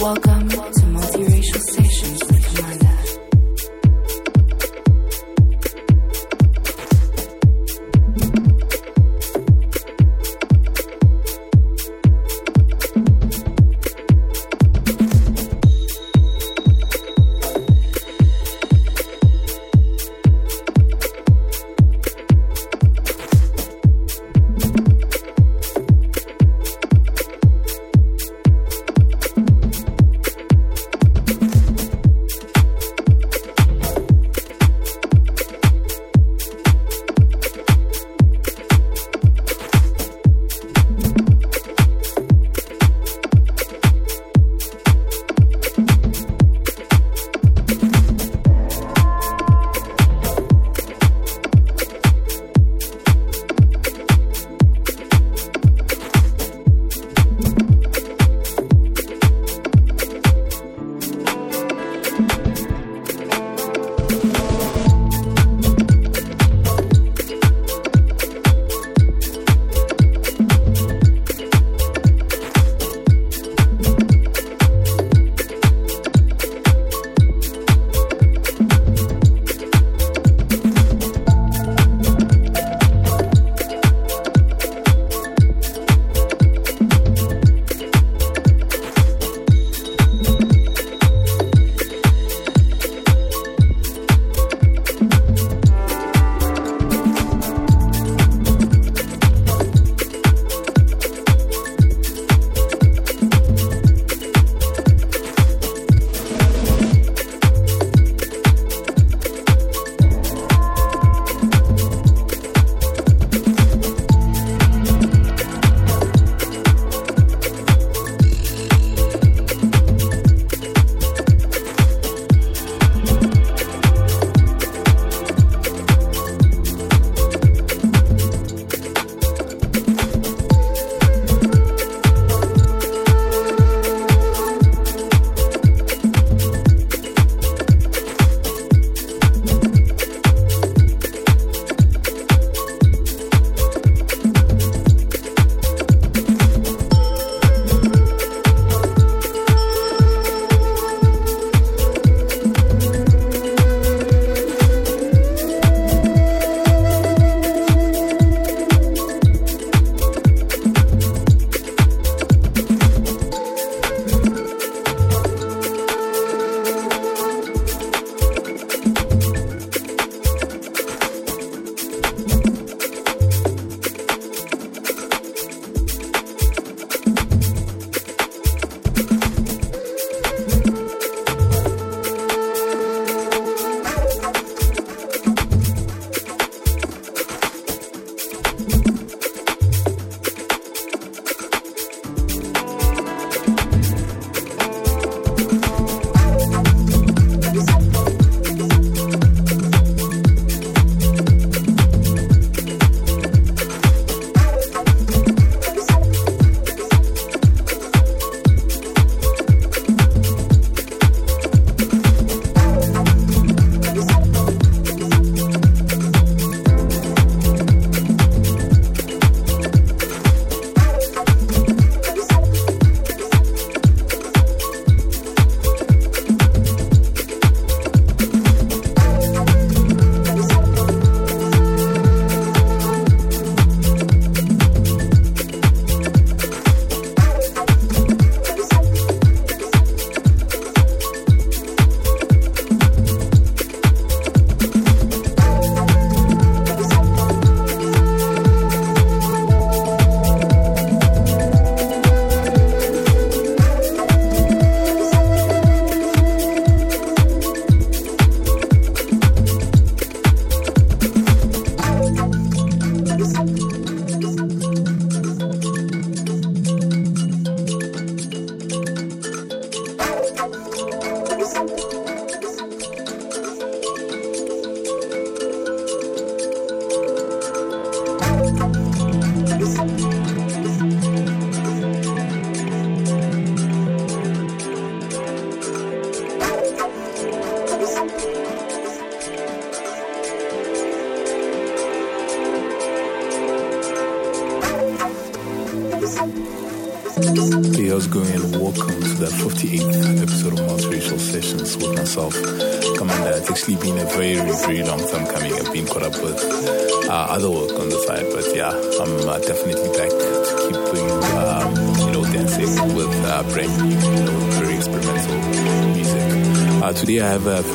Welcome to Multiracial Sessions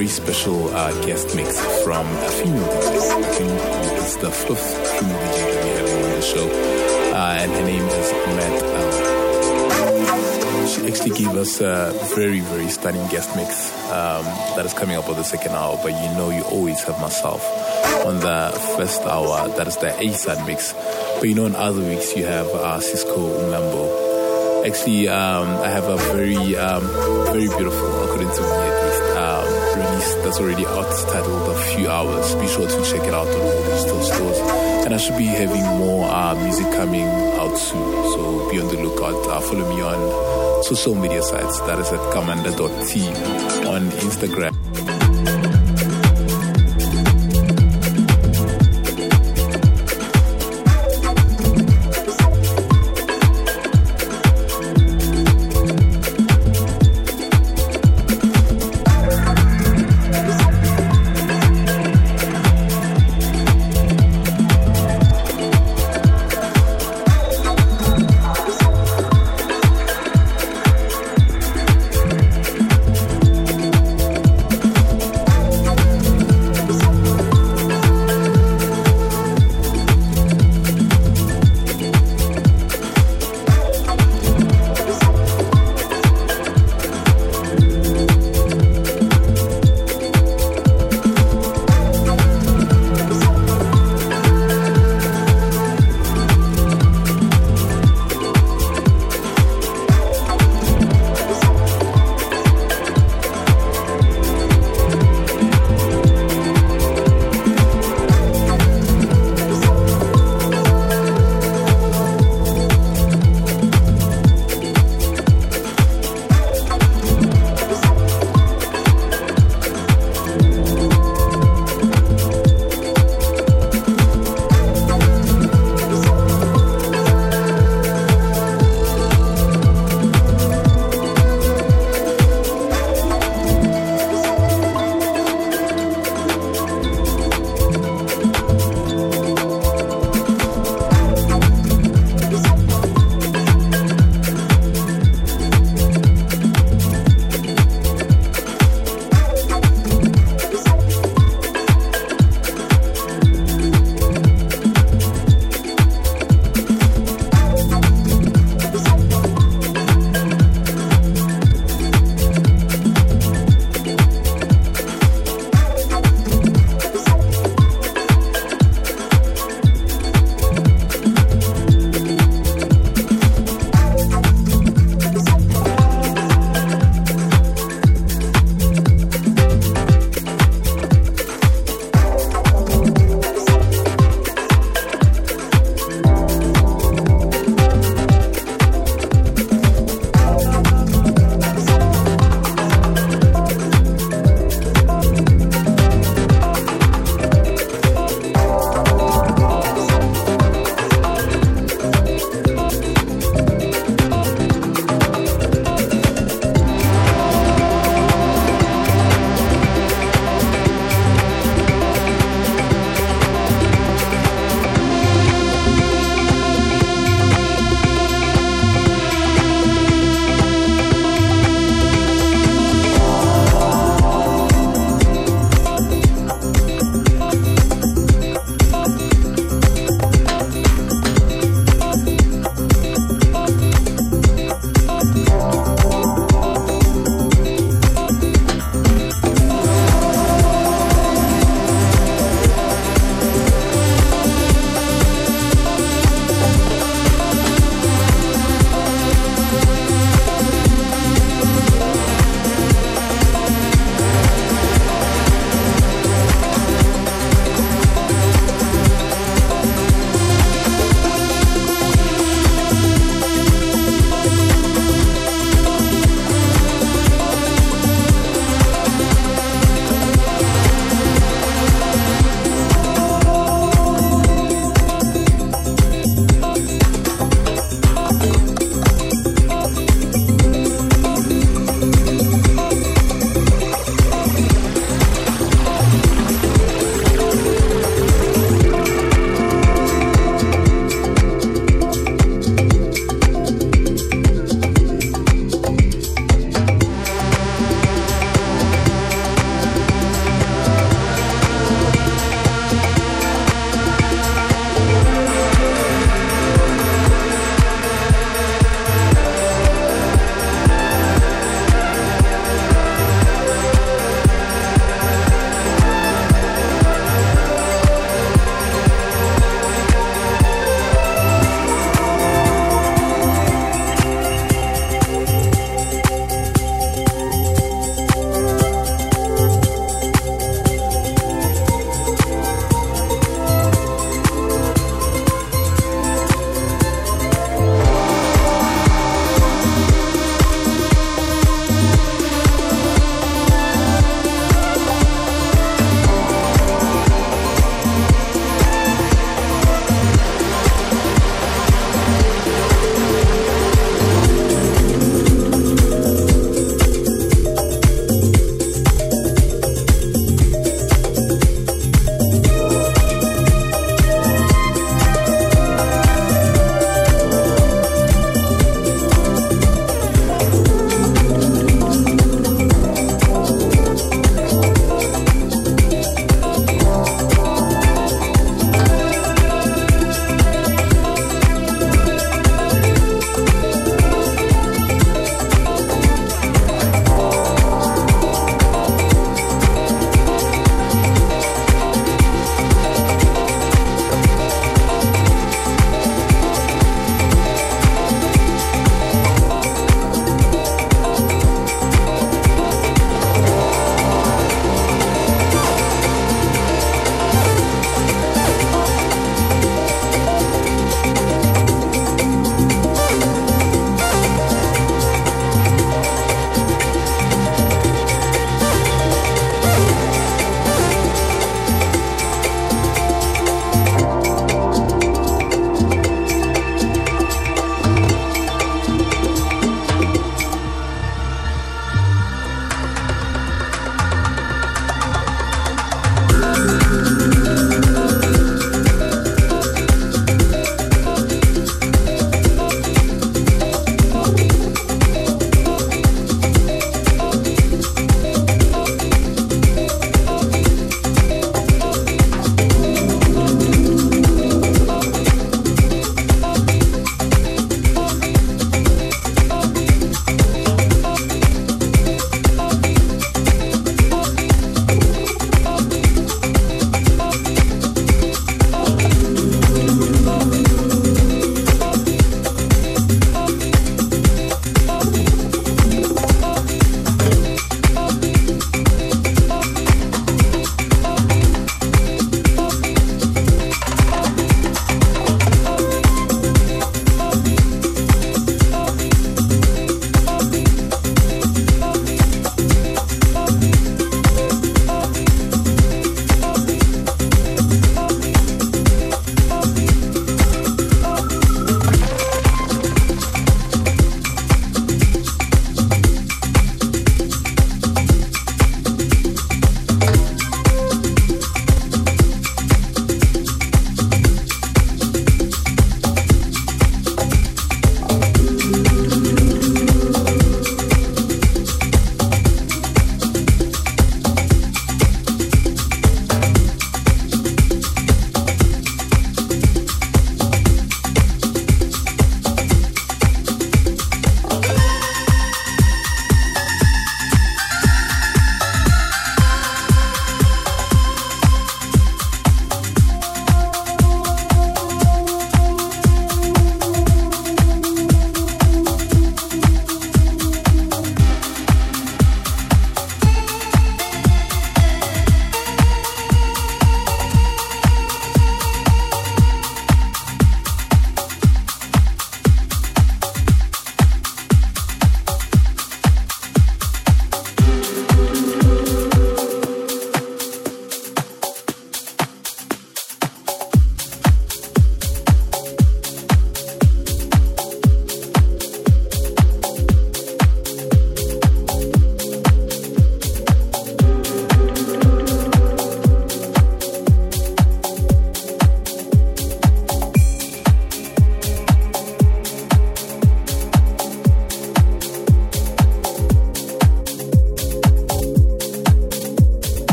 very special uh, guest mix from a female DJ. It's the fifth female DJ that we have on the show, uh, and her name is Matt. She actually gave us a very, very stunning guest mix um, that is coming up on the second hour. But you know, you always have myself on the first hour. That is the A-side mix. But you know, in other weeks, you have uh, Cisco Umlambo. Actually, um, I have a very, um, very beautiful, according to me that's already out titled A Few Hours. Be sure to check it out on all digital stores. And I should be having more uh, music coming out soon. So be on the lookout. Uh, follow me on social media sites. That is at kamanda.t on Instagram.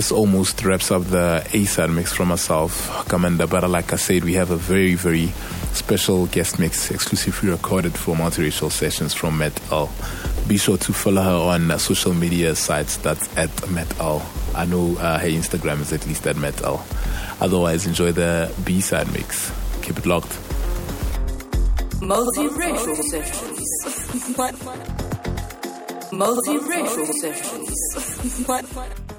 This almost wraps up the A-side mix from myself, Kamanda. But like I said, we have a very, very special guest mix exclusively recorded for multiracial sessions from Met L. Be sure to follow her on social media sites. That's at Mat-Elle. I know uh, her Instagram is at least at Mat-Elle. Otherwise, enjoy the B-side mix. Keep it locked. Multiracial sessions. Multiracial sessions.